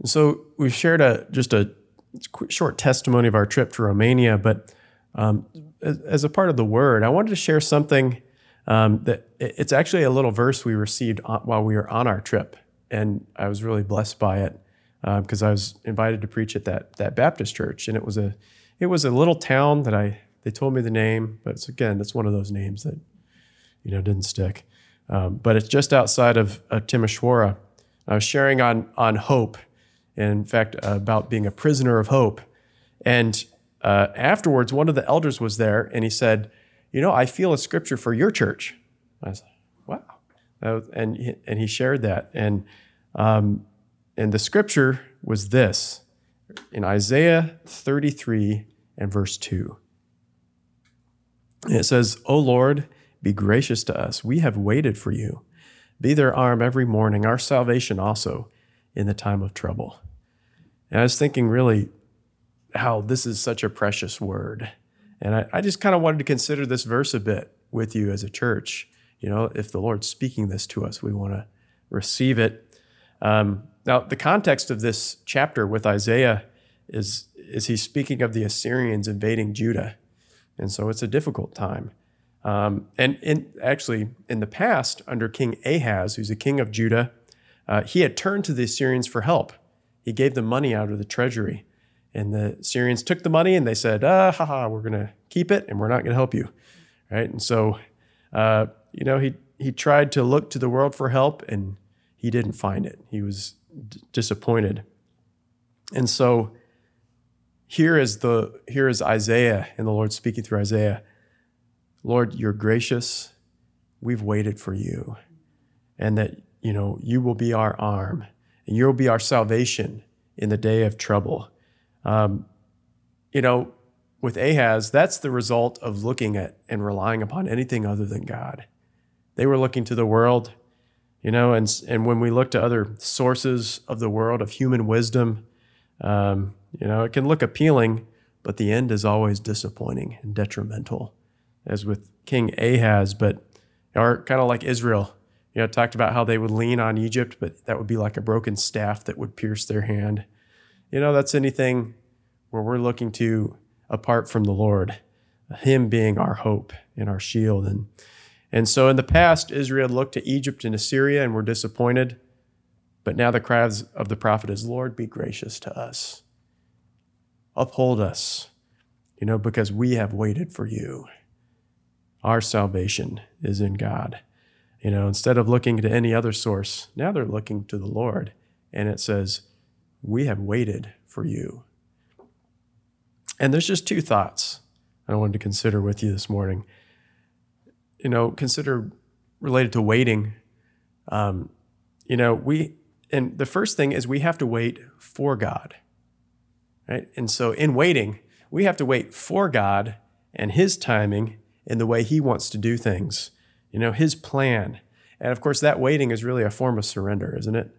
And so we've shared a just a short testimony of our trip to Romania, but um, as, a part of the word, I wanted to share something um, that it's actually a little verse we received while we were on our trip, and I was really blessed by it because um, I was invited to preach at that that Baptist church, and it was a it was a little town that I they told me the name, but it's again that's one of those names that you know didn't stick. Um, but it's just outside of, of Timișoara. I was sharing on on hope, in fact uh, about being a prisoner of hope, and uh, afterwards one of the elders was there, and he said, "You know, I feel a scripture for your church." I was like, "Wow," and he, and he shared that, and um, and the scripture was this in Isaiah 33 and verse 2. And it says, O Lord, be gracious to us. We have waited for you. Be their arm every morning, our salvation also in the time of trouble. And I was thinking really how this is such a precious word. And I, I just kind of wanted to consider this verse a bit with you as a church. You know, if the Lord's speaking this to us, we want to receive it. Um, now, the context of this chapter with Isaiah is, is he's speaking of the Assyrians invading Judah. And so it's a difficult time. Um, and in, actually, in the past, under King Ahaz, who's a king of Judah, uh, he had turned to the Assyrians for help. He gave them money out of the treasury. And the Assyrians took the money and they said, ah, ha, we're going to keep it and we're not going to help you. Right? And so, uh, you know, he, he tried to look to the world for help and he didn't find it. He was d- disappointed. And so here is the here is Isaiah and the Lord speaking through Isaiah. Lord, you're gracious. We've waited for you. And that, you know, you will be our arm and you'll be our salvation in the day of trouble. Um, you know, with Ahaz, that's the result of looking at and relying upon anything other than God. They were looking to the world, you know, and, and when we look to other sources of the world of human wisdom, um, you know, it can look appealing, but the end is always disappointing and detrimental, as with King Ahaz, but or kind of like Israel. You know, talked about how they would lean on Egypt, but that would be like a broken staff that would pierce their hand. You know, that's anything where we're looking to apart from the Lord, Him being our hope and our shield. And and so in the past, Israel looked to Egypt and Assyria and were disappointed. But now the cry of the prophet is, Lord, be gracious to us. Uphold us, you know, because we have waited for you. Our salvation is in God. You know, instead of looking to any other source, now they're looking to the Lord. And it says, We have waited for you. And there's just two thoughts I wanted to consider with you this morning you know, consider related to waiting. Um, you know, we and the first thing is we have to wait for God, right? And so in waiting, we have to wait for God and His timing in the way He wants to do things. You know, His plan, and of course, that waiting is really a form of surrender, isn't it?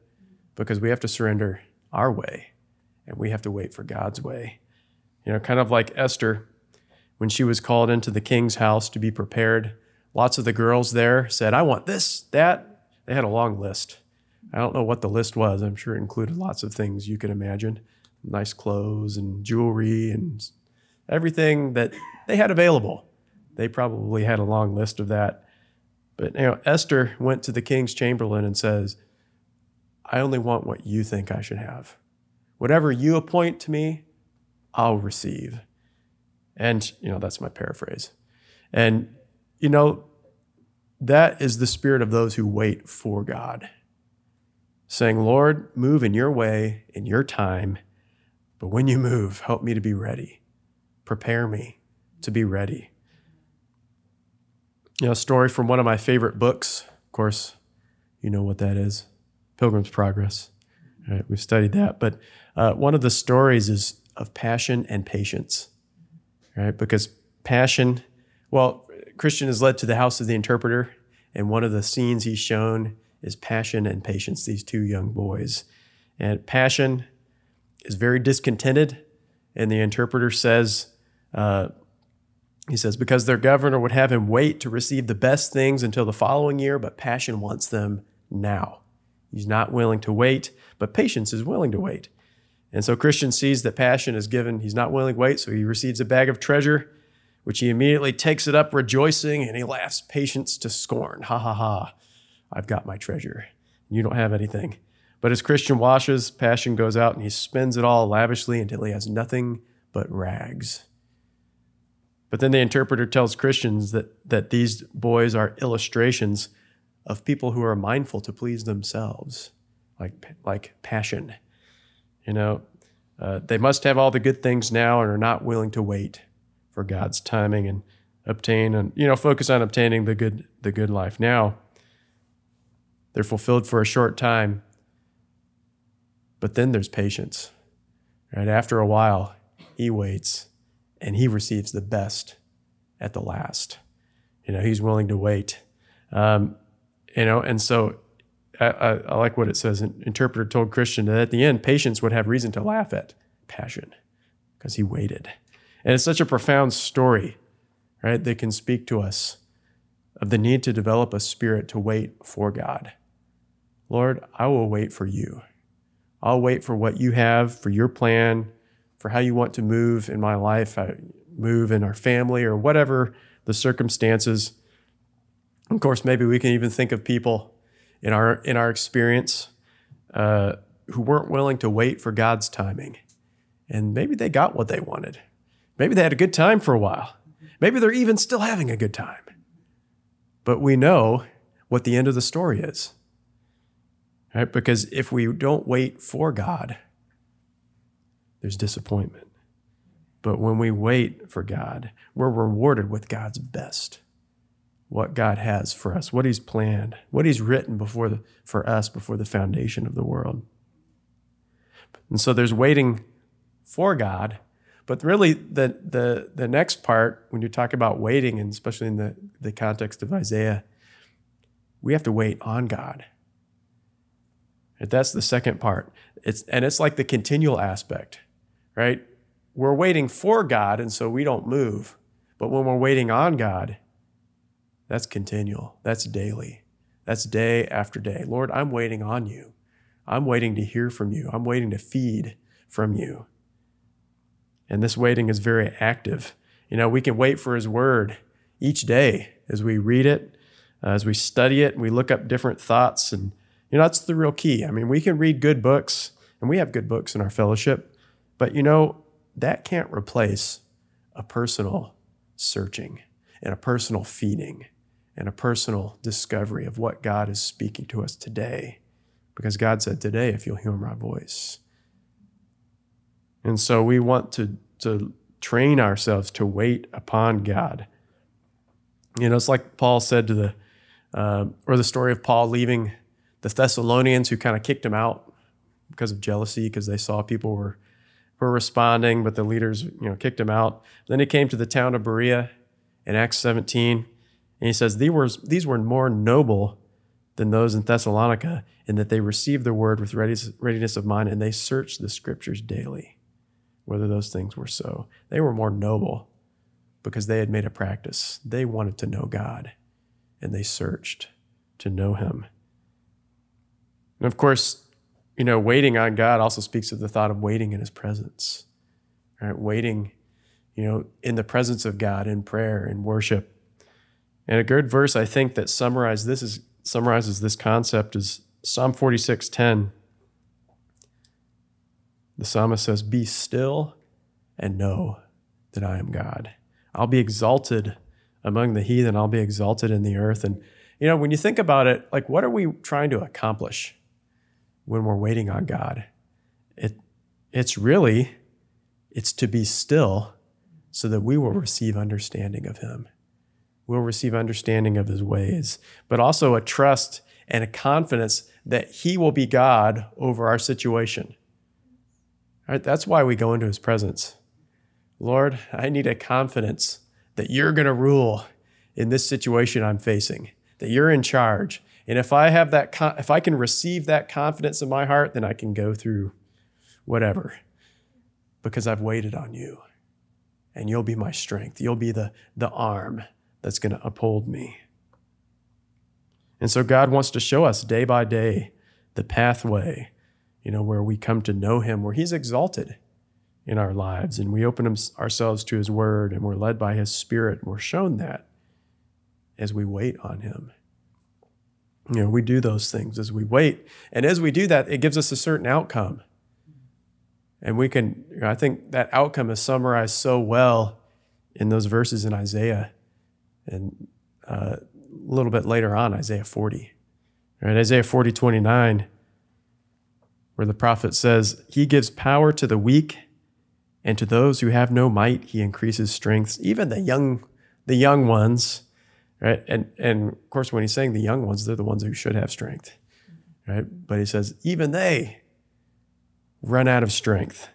Because we have to surrender our way, and we have to wait for God's way. You know, kind of like Esther when she was called into the king's house to be prepared Lots of the girls there said, I want this, that. They had a long list. I don't know what the list was. I'm sure it included lots of things you can imagine nice clothes and jewelry and everything that they had available. They probably had a long list of that. But you Esther went to the king's chamberlain and says, I only want what you think I should have. Whatever you appoint to me, I'll receive. And, you know, that's my paraphrase. And you know, that is the spirit of those who wait for God, saying, Lord, move in your way, in your time, but when you move, help me to be ready. Prepare me to be ready. You know, a story from one of my favorite books, of course, you know what that is Pilgrim's Progress. Right, we've studied that. But uh, one of the stories is of passion and patience, right? Because passion, well, Christian is led to the house of the interpreter, and one of the scenes he's shown is passion and patience, these two young boys. And passion is very discontented, and the interpreter says, uh, he says, because their governor would have him wait to receive the best things until the following year, but passion wants them now, He's not willing to wait, but patience is willing to wait. And so Christian sees that passion is given. He's not willing to wait, so he receives a bag of treasure, which he immediately takes it up rejoicing, and he laughs patience to scorn. Ha ha ha. I've got my treasure. You don't have anything. But as Christian washes, passion goes out and he spends it all lavishly until he has nothing but rags. But then the interpreter tells Christians that, that these boys are illustrations of people who are mindful to please themselves, like, like passion. You know, uh, they must have all the good things now and are not willing to wait for God's timing and obtain and you know focus on obtaining the good the good life now. They're fulfilled for a short time, but then there's patience. Right after a while, he waits and he receives the best at the last. You know, he's willing to wait. Um, you know, and so I, I, I, like what it says. An interpreter told Christian that at the end, patience would have reason to laugh at passion because he waited. And it's such a profound story, right? That can speak to us of the need to develop a spirit to wait for God. Lord, I will wait for you. I'll wait for what you have, for your plan, for how you want to move in my life, move in our family, or whatever the circumstances. Of course, maybe we can even think of people in our in our experience uh, who weren't willing to wait for God's timing, and maybe they got what they wanted. Maybe they had a good time for a while. Maybe they're even still having a good time. But we know what the end of the story is. Right? Because if we don't wait for God, there's disappointment. But when we wait for God, we're rewarded with God's best. What God has for us, what He's planned, what He's written before the, for us before the foundation of the world. And so there's waiting for God, but really the, the, the next part, when you talk about waiting, and especially in the, the context of Isaiah, we have to wait on God. That's the second part. It's, and it's like the continual aspect right? We're waiting for God, and so we don't move. But when we're waiting on God, that's continual, that's daily, that's day after day. Lord, I'm waiting on you. I'm waiting to hear from you. I'm waiting to feed from you. And this waiting is very active. You know, we can wait for His word each day as we read it, uh, as we study it, and we look up different thoughts. And, you know, that's the real key. I mean, we can read good books, and we have good books in our fellowship, but you know, that can't replace a personal searching and a personal feeding and a personal discovery of what God is speaking to us today. Because God said, Today, if you'll hear my voice. And so we want to, to train ourselves to wait upon God. You know, it's like Paul said to the, uh, or the story of Paul leaving the Thessalonians who kind of kicked him out because of jealousy, because they saw people were were responding, but the leaders, you know, kicked him out. Then he came to the town of Berea in Acts 17, and he says, these were, these were more noble than those in Thessalonica in that they received the word with readiness of mind and they searched the scriptures daily, whether those things were so. They were more noble because they had made a practice. They wanted to know God and they searched to know him. And of course, you know, waiting on God also speaks of the thought of waiting in his presence, right? Waiting, you know, in the presence of God in prayer and worship. And a good verse I think that summarizes this is summarizes this concept is Psalm 46:10. The psalmist says, "Be still and know that I am God. I'll be exalted among the heathen, I'll be exalted in the earth." And you know, when you think about it, like what are we trying to accomplish? When we're waiting on God. It, it's really, it's to be still so that we will receive understanding of Him. We'll receive understanding of His ways, but also a trust and a confidence that He will be God over our situation. Right? That's why we go into His presence. Lord, I need a confidence that you're going to rule in this situation I'm facing, that you're in charge, and if I have that, if I can receive that confidence in my heart, then I can go through whatever because I've waited on you. And you'll be my strength. You'll be the, the arm that's going to uphold me. And so God wants to show us day by day the pathway, you know, where we come to know Him, where He's exalted in our lives, and we open ourselves to His Word, and we're led by His Spirit, and we're shown that as we wait on Him. You know, we do those things as we wait, and as we do that, it gives us a certain outcome. And we can, you know, I think that outcome is summarized so well in those verses in Isaiah and uh, a little bit later on, Isaiah 40. Right, Isaiah 40, 29, where the prophet says, He gives power to the weak, and to those who have no might, he increases strength. Even the young, the young ones, right? And and of course, when he's saying the young ones, they're the ones who should have strength, right? But he says, even they run out of strength.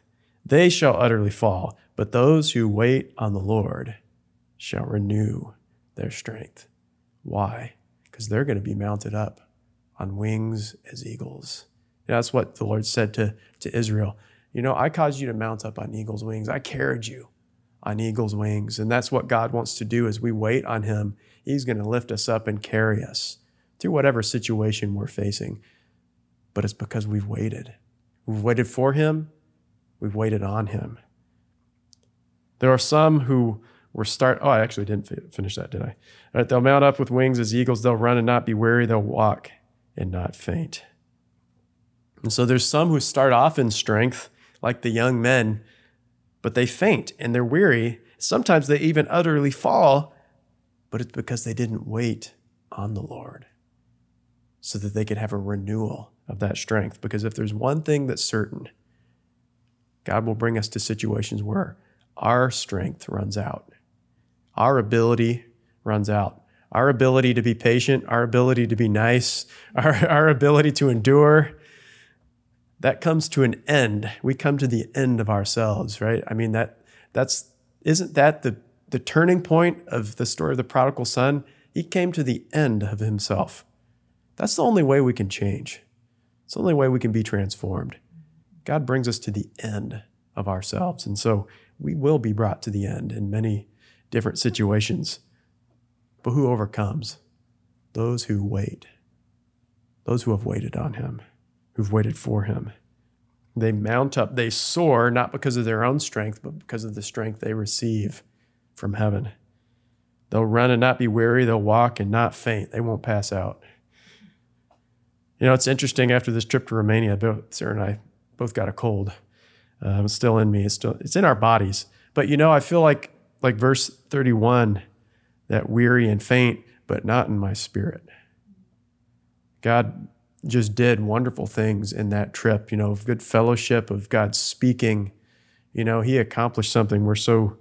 They shall utterly fall, but those who wait on the Lord shall renew their strength. Why? Because they're going to be mounted up on wings as eagles. that's what the Lord said to, to Israel. You know, I caused you to mount up on eagle's wings. I carried you on eagle's wings. And that's what God wants to do as we wait on him. He's going to lift us up and carry us through whatever situation we're facing. But it's because we've waited. We've waited for him, we've waited on him. There are some who were start. Oh, I actually didn't finish that, did I? All right, they'll mount up with wings as eagles. They'll run and not be weary. They'll walk and not faint. And so there's some who start off in strength, like the young men, but they faint and they're weary. Sometimes they even utterly fall, but it's because they didn't wait on the Lord so that they could have a renewal of that strength. Because if there's one thing that's certain, God will bring us to situations where our strength runs out, our ability runs out our ability to be patient, our ability to be nice, our, our ability to endure, that comes to an end. We come to the end of ourselves, right? I mean, that that's isn't that the, the turning point of the story of the prodigal son? He came to the end of himself. That's the only way we can change. It's the only way we can be transformed. God brings us to the end of ourselves. And so we will be brought to the end in many different situations. But who overcomes? Those who wait. Those who have waited on him, who've waited for him. They mount up, they soar, not because of their own strength, but because of the strength they receive from heaven. They'll run and not be weary, they'll walk and not faint. They won't pass out. You know, it's interesting after this trip to Romania, both Sarah and I both got a cold. Uh, it's still in me. It's still it's in our bodies. But you know, I feel like like verse 31 that weary and faint, but not in my spirit. God just did wonderful things in that trip, you know, of good fellowship, of God speaking. You know, He accomplished something. We're so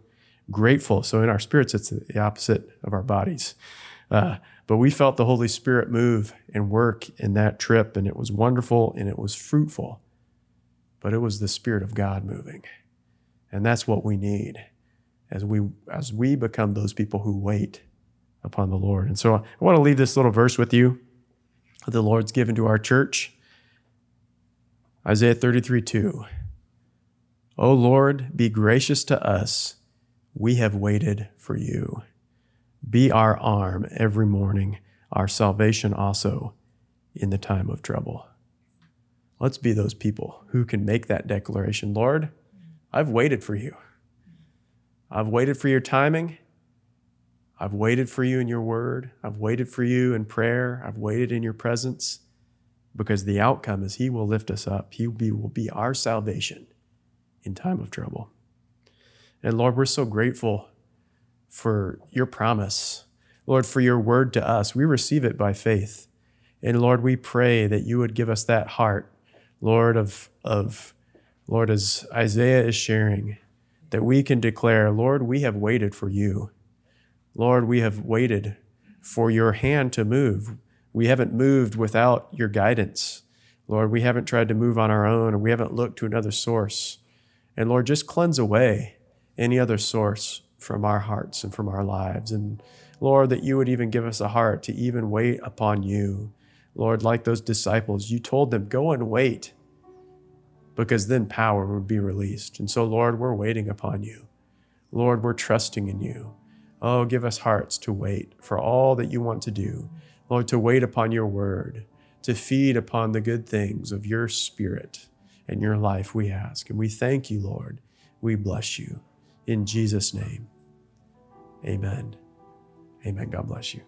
grateful. So in our spirits, it's the opposite of our bodies. Uh, but we felt the Holy Spirit move and work in that trip, and it was wonderful and it was fruitful. But it was the Spirit of God moving. And that's what we need as we as we become those people who wait upon the Lord. And so I want to leave this little verse with you that the Lord's given to our church. Isaiah 33 2. O Lord, be gracious to us. We have waited for you. Be our arm every morning, our salvation also in the time of trouble. Let's be those people who can make that declaration Lord, I've waited for you. I've waited for your timing. I've waited for you in your word. I've waited for you in prayer. I've waited in your presence because the outcome is He will lift us up. He will be, will be our salvation in time of trouble. And Lord, we're so grateful for your promise. Lord, for your word to us. We receive it by faith. And Lord, we pray that you would give us that heart, Lord, of, of Lord, as Isaiah is sharing, that we can declare, Lord, we have waited for you. Lord, we have waited for your hand to move. We haven't moved without your guidance. Lord, we haven't tried to move on our own, and we haven't looked to another source. And Lord, just cleanse away any other source from our hearts and from our lives. And Lord, that you would even give us a heart to even wait upon you. Lord, like those disciples, you told them, go and wait because then power would be released. And so, Lord, we're waiting upon you. Lord, we're trusting in you. Oh, give us hearts to wait for all that you want to do. Lord, to wait upon your word, to feed upon the good things of your spirit and your life, we ask. And we thank you, Lord. We bless you. In Jesus' name, amen. Amen. God bless you.